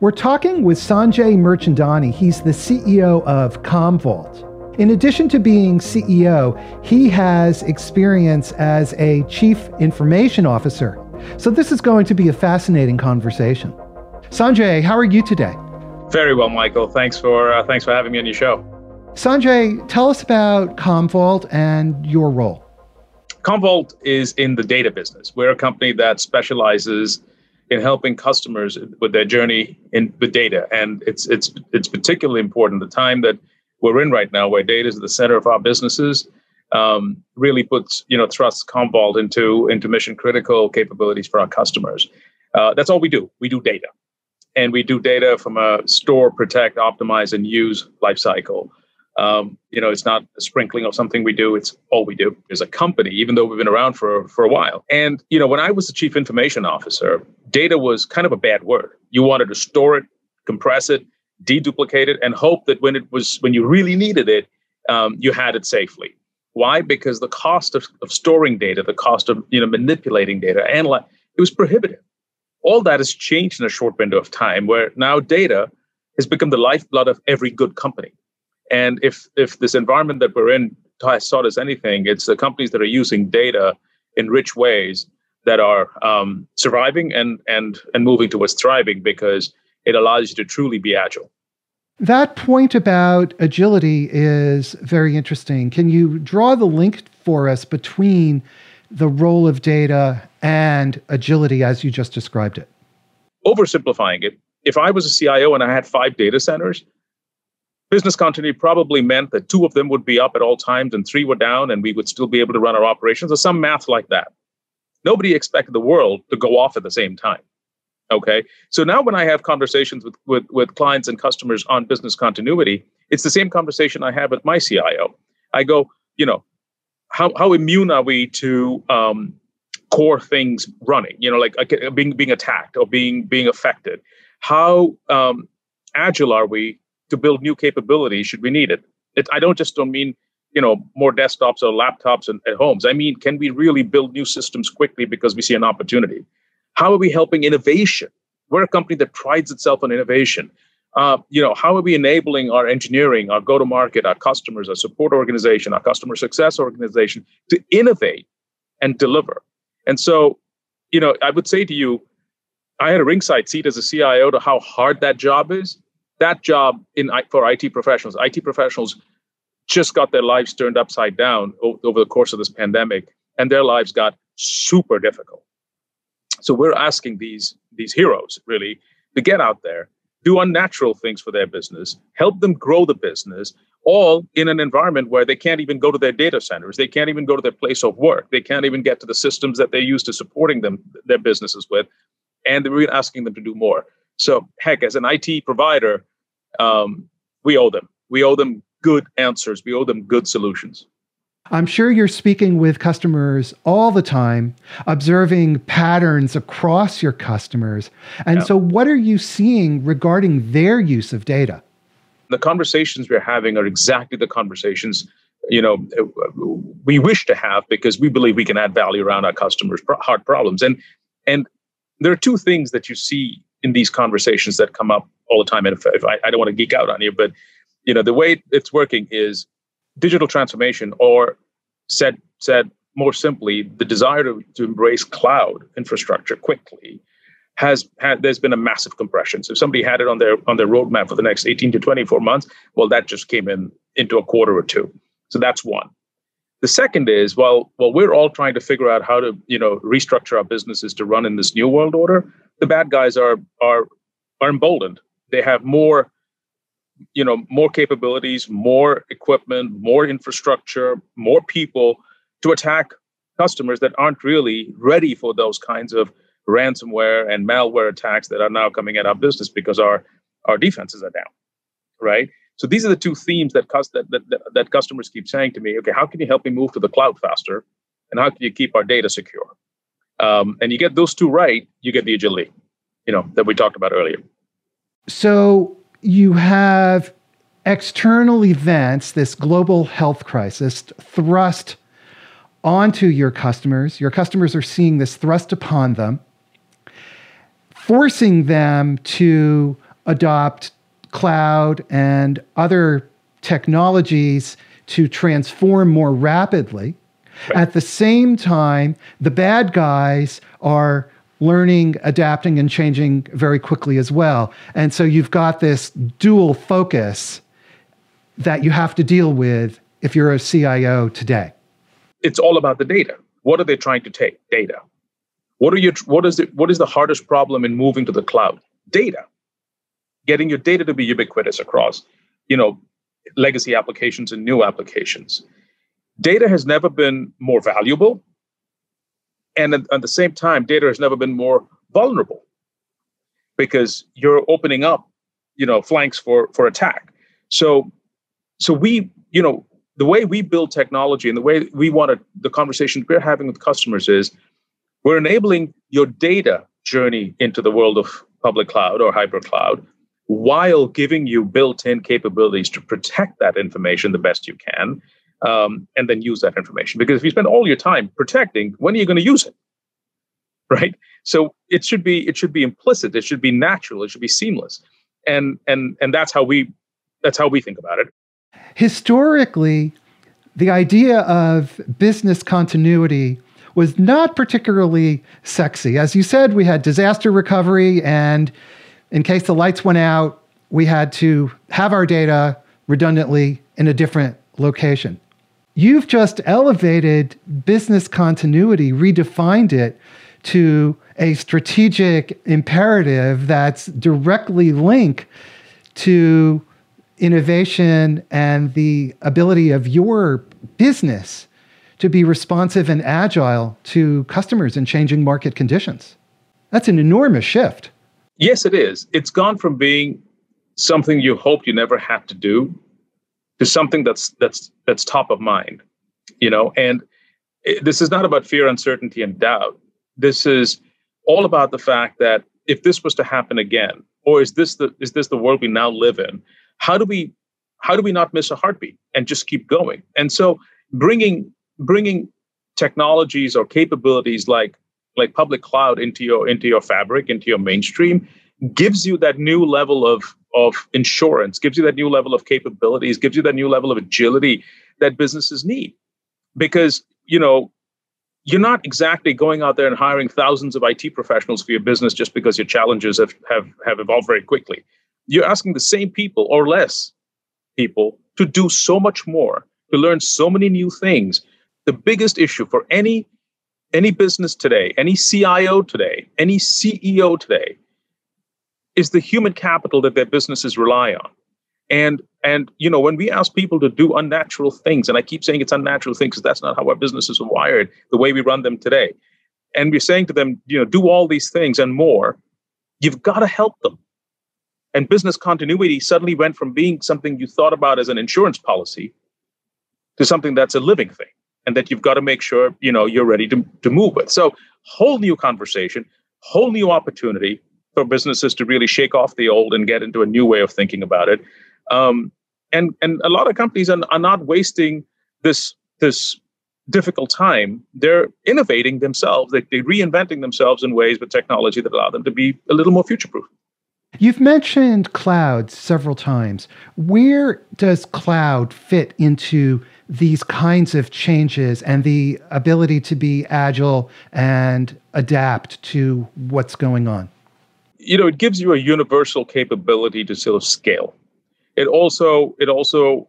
We're talking with Sanjay Mirchandani. He's the CEO of Commvault. In addition to being CEO, he has experience as a chief information officer. So this is going to be a fascinating conversation. Sanjay, how are you today? Very well, Michael. Thanks for uh, thanks for having me on your show. Sanjay, tell us about Commvault and your role. Commvault is in the data business. We're a company that specializes in helping customers with their journey in with data, and it's it's it's particularly important the time that we're in right now, where data is at the center of our businesses. Um, really puts you know thrusts Commvault into into mission critical capabilities for our customers. Uh, that's all we do. We do data, and we do data from a store, protect, optimize, and use lifecycle. Um, you know, it's not a sprinkling of something we do. It's all we do as a company, even though we've been around for, for a while. And, you know, when I was the chief information officer, data was kind of a bad word. You wanted to store it, compress it, deduplicate it, and hope that when it was, when you really needed it, um, you had it safely. Why? Because the cost of, of storing data, the cost of, you know, manipulating data, and it was prohibitive. All that has changed in a short window of time where now data has become the lifeblood of every good company and if if this environment that we're in has taught us anything, it's the companies that are using data in rich ways that are um, surviving and and and moving towards thriving because it allows you to truly be agile. That point about agility is very interesting. Can you draw the link for us between the role of data and agility as you just described it? Oversimplifying it, if I was a CIO and I had five data centers, business continuity probably meant that two of them would be up at all times and three were down and we would still be able to run our operations. Or some math like that. Nobody expected the world to go off at the same time okay? So now when i have conversations with, with, with clients and customers on business continuity it's the same conversation i have with my cio i go you know how, how immune are we to um, core things running? You know like being being attacked or being being affected. How um, agile are we to build new capabilities should we need it. it I don't just don't mean you know more desktops or laptops and, at homes. I mean, can we really build new systems quickly because we see an opportunity? How are we helping innovation? We're a company that prides itself on innovation. Uh, you know, how are we enabling our engineering, our go-to-market, our customers, our support organization, our customer success organization to innovate and deliver? And so, you know, I would say to you, I had a ringside seat as a CIO to how hard that job is that job in for IT professionals, IT professionals just got their lives turned upside down over the course of this pandemic, and their lives got super difficult. So we're asking these these heroes really to get out there, do unnatural things for their business, help them grow the business, all in an environment where they can't even go to their data centers, they can't even go to their place of work, they can't even get to the systems that they're used to supporting them their businesses with, and we're asking them to do more. So, heck, as an IT provider, um, we owe them. We owe them good answers. We owe them good solutions. I'm sure you're speaking with customers all the time, observing patterns across your customers. And yeah. so, what are you seeing regarding their use of data? The conversations we're having are exactly the conversations you know we wish to have because we believe we can add value around our customers' hard problems. And and there are two things that you see in these conversations that come up all the time. And if, if I, I don't want to geek out on you, but you know the way it's working is digital transformation, or said said more simply, the desire to, to embrace cloud infrastructure quickly has had there's been a massive compression. So if somebody had it on their on their roadmap for the next 18 to 24 months, well, that just came in into a quarter or two. So that's one. The second is well, well, we're all trying to figure out how to you know restructure our businesses to run in this new world order. The bad guys are are are emboldened they have more you know more capabilities more equipment more infrastructure more people to attack customers that aren't really ready for those kinds of ransomware and malware attacks that are now coming at our business because our our defenses are down right? So these are the two themes that, that, that, that customers keep saying to me okay how can you help me move to the cloud faster? And how can you keep our data secure? Um, and you get those two right you get the agility you know that we talked about earlier so you have external events, this global health crisis, thrust onto your customers. Your customers are seeing this thrust upon them, forcing them to adopt cloud and other technologies to transform more rapidly. Right. At the same time, the bad guys are learning, adapting, and changing very quickly as well. And so you've got this dual focus that you have to deal with if you're a CIO today. It's all about the data. What are they trying to take? Data. What are you what is it what is the hardest problem in moving to the cloud? Data. Getting your data to be ubiquitous across, you know, legacy applications and new applications. Data has never been more valuable and at, at the same time, data has never been more vulnerable because you're opening up, you know, flanks for for attack. So, so we, you know, the way we build technology and the way we want to, the conversations we're having with customers is we're enabling your data journey into the world of public cloud or hybrid cloud while giving you built-in capabilities to protect that information the best you can um, and then use that information. Because if you spend all your time protecting, when are you going to use it? Right. So it should be it should be implicit. It should be natural. It should be seamless. And and and that's how we that's how we think about it. Historically, the idea of business continuity was not particularly sexy. As you said, we had disaster recovery, and in case the lights went out, we had to have our data redundantly in a different location. You've just elevated business continuity, redefined it to a strategic imperative that's directly linked to innovation and the ability of your business to be responsive and agile to customers and changing market conditions. That's an enormous shift. Yes, it is. It's gone from being something you hoped you never had to do to something that's that's that's top of mind you know? And this is not about fear uncertainty and doubt. This is all about the fact that if this was to happen again or is this the is this the world we now live in? How do we how do we not miss a heartbeat and just keep going? And so bringing bringing technologies or capabilities like like public cloud into your into your fabric into your mainstream gives you that new level of of insurance, gives you that new level of capabilities, gives you that new level of agility that businesses need. Because, you know, you're not exactly going out there and hiring thousands of IT professionals for your business just because your challenges have, have, have evolved very quickly. You're asking the same people or less people to do so much more, to learn so many new things. The biggest issue for any any business today, any CIO today, any CEO today is the human capital that their businesses rely on. And and you know when we ask people to do unnatural things, and I keep saying it's unnatural things because that's not how our businesses are wired, the way we run them today. And we're saying to them, you know, do all these things and more. You've got to help them. And business continuity suddenly went from being something you thought about as an insurance policy to something that's a living thing and that you've got to make sure you know you're ready to, to move with so whole new conversation whole new opportunity for businesses to really shake off the old and get into a new way of thinking about it. Um, and and a lot of companies are, are not wasting this this difficult time. They're innovating themselves. They, they're reinventing themselves in ways with technology that allow them to be a little more future proof. You've mentioned cloud several times. Where does cloud fit into these kinds of changes and the ability to be agile and adapt to what's going on? You know, it gives you a universal capability to sort of scale. It also, it also,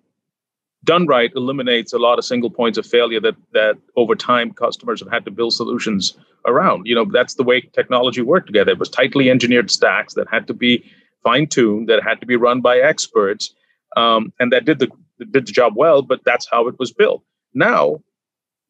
done right, eliminates a lot of single points of failure that that over time customers have had to build solutions around. You know, that's the way technology worked together. It was tightly engineered stacks that had to be fine tuned, that had to be run by experts, um, and that did the did the job well. But that's how it was built. Now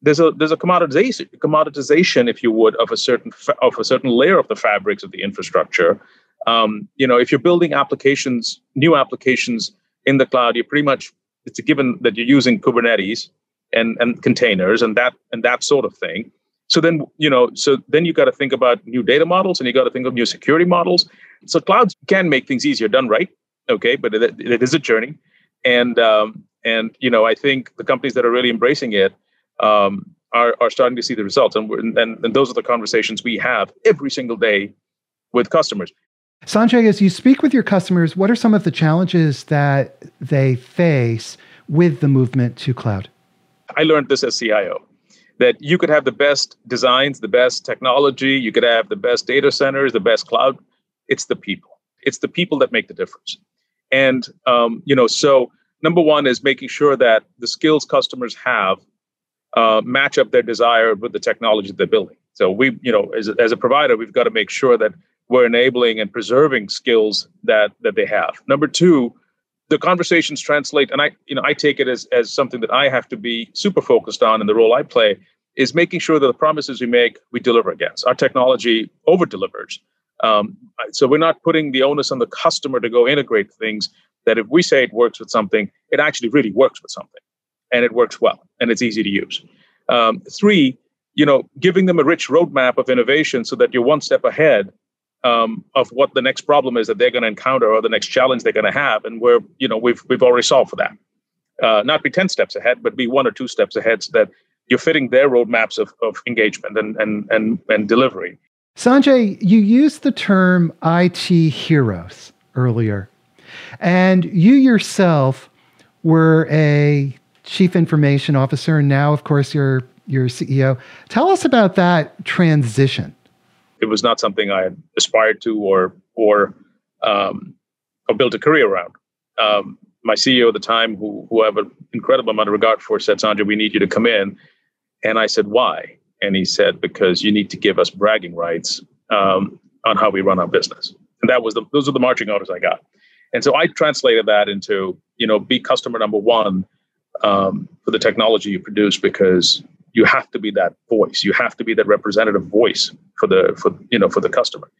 there's a there's a commoditization commoditization if you would of a certain fa- of a certain layer of the fabrics of the infrastructure. Um, you know if you're building applications new applications in the cloud you're pretty much it's a given that you're using kubernetes and and containers and that and that sort of thing. So then you know so then you got to think about new data models and you got to think of new security models. So clouds can make things easier done right okay but it, it is a journey. And um, and you know i think the companies that are really embracing it um, are, are starting to see the results. And, and, and those are the conversations we have every single day with customers. Sanjay, as you speak with your customers, what are some of the challenges that they face with the movement to cloud? I learned this as CIO that you could have the best designs, the best technology, you could have the best data centers, the best cloud. It's the people. It's the people that make the difference. And um, you know, so number one is making sure that the skills customers have uh, match up their desire with the technology they're building. So we, you know, as a, as a provider, we've got to make sure that we're enabling and preserving skills that that they have. Number two, the conversations translate, and I, you know, I take it as as something that I have to be super focused on in the role I play is making sure that the promises we make we deliver against. Our technology over delivers. Um, so we're not putting the onus on the customer to go integrate things. That if we say it works with something, it actually really works with something and it works well and it's easy to use. Um, three, you know, giving them a rich roadmap of innovation so that you're one step ahead um, of what the next problem is that they're going to encounter or the next challenge they're going to have, and we're you know we've we've already solved for that. Uh, not be ten steps ahead, but be one or two steps ahead, so that you're fitting their roadmaps of, of engagement and and and and delivery. Sanjay, you used the term IT heroes earlier, and you yourself were a chief information officer, and now, of course, you're you're CEO. Tell us about that transition. It was not something I aspired to or or um, or built a career around. Um, my CEO at the time, who who I have an incredible amount of regard for, said, "Sanjay, we need you to come in," and I said, "Why?" And he said, "Because you need to give us bragging rights um, on how we run our business." And that was the those are the marching orders I got. And so I translated that into you know be customer number one um, for the technology you produce because you have to be that voice. You have to be that representative voice for the for you know for the customer.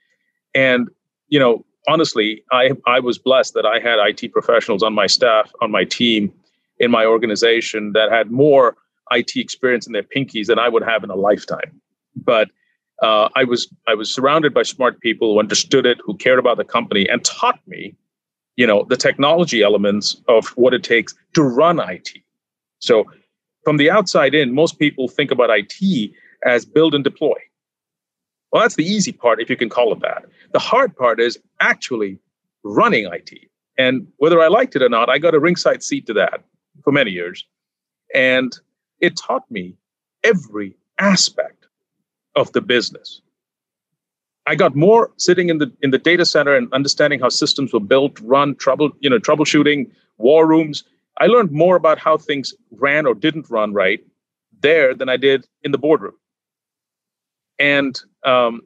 And you know honestly i i was blessed that i had it professionals on my staff on my team in my organization that had more it experience in their pinkies than i would have in a lifetime. But uh, i was i was surrounded by smart people who understood it who cared about the company and taught me you know the technology elements of what it takes to run it so from the outside in most people think about it as build and deploy. Well that's the easy part if you can call it that. The hard part is actually running it and whether i liked it or not i got a ringside seat to that for many years. And it taught me every aspect of the business I got more sitting in the in the data center and understanding how systems were built, run, trouble, you know, troubleshooting, war rooms. I learned more about how things ran or didn't run right there than I did in the boardroom. And um,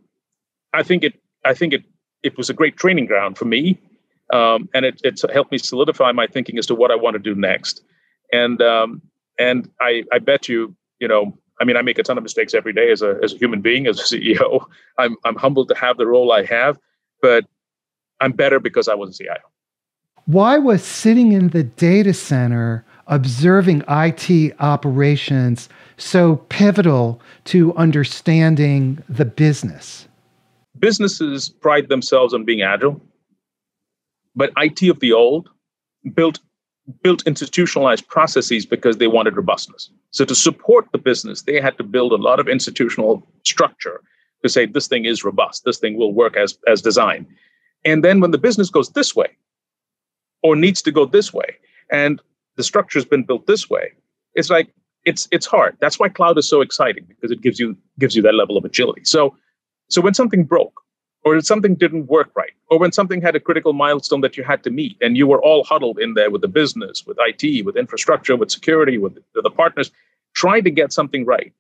I think it I think it it was a great training ground for me, um, and it it helped me solidify my thinking as to what I want to do next. And um, and I I bet you you know I mean, I make a ton of mistakes every day as a as a human being, as a CEO. I'm I'm humbled to have the role I have, but I'm better because I was a CIO. Why was sitting in the data center observing IT operations so pivotal to understanding the business? Businesses pride themselves on being agile, but IT of the old built built institutionalized processes because they wanted robustness. So to support the business, they had to build a lot of institutional structure to say this thing is robust, this thing will work as as designed. And then when the business goes this way or needs to go this way and the structure has been built this way, it's like it's it's hard. That's why cloud is so exciting because it gives you gives you that level of agility. So so when something broke, or something didn't work right, or when something had a critical milestone that you had to meet, and you were all huddled in there with the business, with IT, with infrastructure, with security, with the partners, trying to get something right.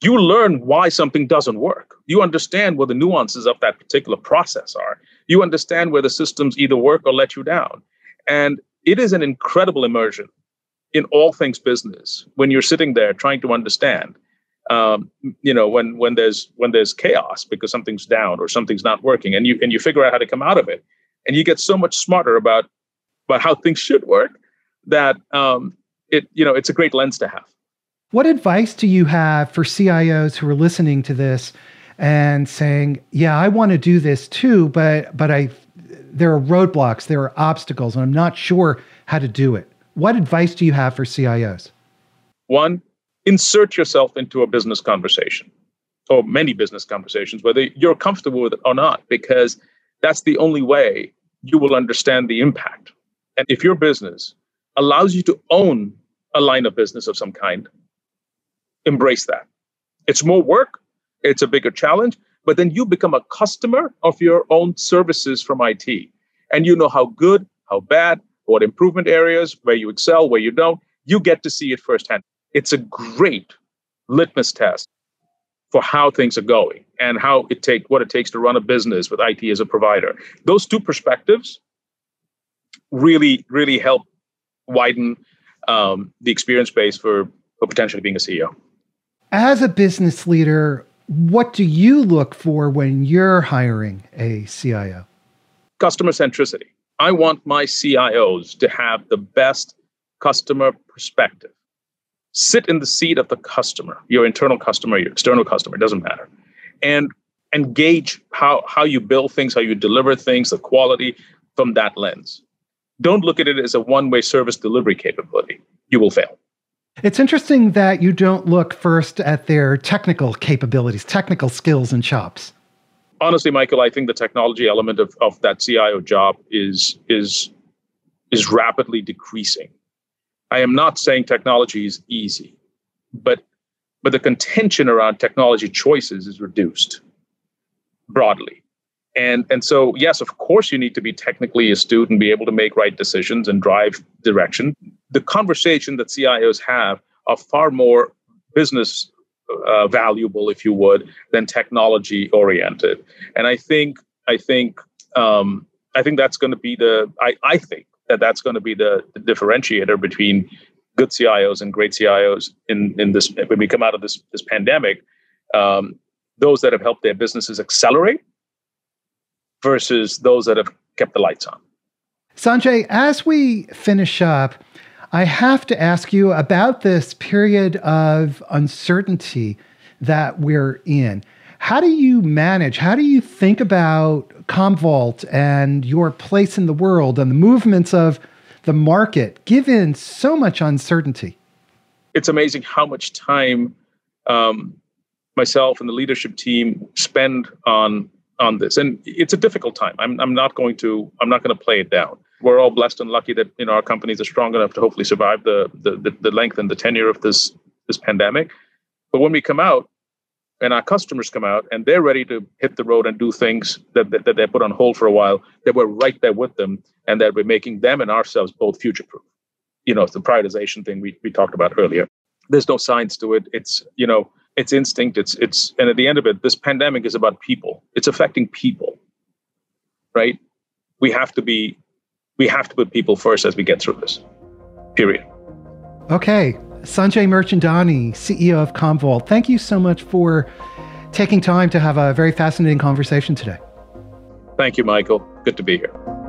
You learn why something doesn't work. You understand what the nuances of that particular process are. You understand where the systems either work or let you down. And it is an incredible immersion in all things business when you're sitting there trying to understand um, you know when when there's when there's chaos because something's down or something's not working and you and you figure out how to come out of it. And you get so much smarter about about how things should work that um, it you know it's a great lens to have. What advice do you have for cios who are listening to this and saying yeah i want to do this too but but i there are roadblocks there are obstacles and i'm not sure how to do it. What advice do you have for cios one insert yourself into a business conversation or many business conversations, whether you're comfortable with it or not, because That's the only way you will understand the impact. And if your business allows you to own a line of business of some kind, embrace that. It's more work, it's a bigger challenge, but then you become a customer of your own services from IT. And you know how good, how bad, what improvement areas, where you excel, where you don't. You get to see it firsthand. It's a great litmus test for how things are going and how it take what it takes to run a business with IT as a provider. Those two perspectives really, really help widen um, the experience base for, for potentially being a CEO. As a business leader, what do you look for when you're hiring a CIO? Customer centricity. I want my CIOs to have the best customer perspective sit in the seat of the customer, your internal customer, your external customer, it doesn't matter. And engage how, how you build things, how you deliver things, the quality from that lens. Don't look at it as a one way service delivery capability. You will fail. It's interesting that you don't look first at their technical capabilities, technical skills and chops. Honestly, Michael, I think the technology element of, of that CIO job is is is rapidly decreasing. I am not saying technology is easy, but but the contention around technology choices is reduced broadly. And and so yes, of course you need to be technically astute and be able to make right decisions and drive direction. The conversation that CIOs have are far more business uh, valuable, if you would, than technology oriented. And I think I think um, I think that's going to be the I, I think that that's going to be the, the differentiator between good CIOs and great CIOs in in this when we come out of this this pandemic. Um, those that have helped their businesses accelerate versus those that have kept the lights on. Sanjay, as we finish up, I have to ask you about this period of uncertainty that we're in. How do you manage? How do you think about Commvault and your place in the world and the movements of the market given so much uncertainty? It's amazing how much time um, myself and the leadership team spend on on this, and it's a difficult time. I'm I'm not going to I'm not going to play it down. We're all blessed and lucky that you know our companies are strong enough to hopefully survive the the, the, the length and the tenure of this this pandemic. But when we come out, and our customers come out and they're ready to hit the road and do things that, that, that they put on hold for a while, that we're right there with them and that we're making them and ourselves both future proof. You know, it's the prioritization thing we, we talked about earlier. There's no science to it. It's, you know, it's instinct. It's, it's, and at the end of it, this pandemic is about people. It's affecting people, right? We have to be, we have to put people first as we get through this, period. Okay. Sanjay Mirchandani, CEO of Commvault, thank you so much for taking time to have a very fascinating conversation today. Thank you, Michael. Good to be here.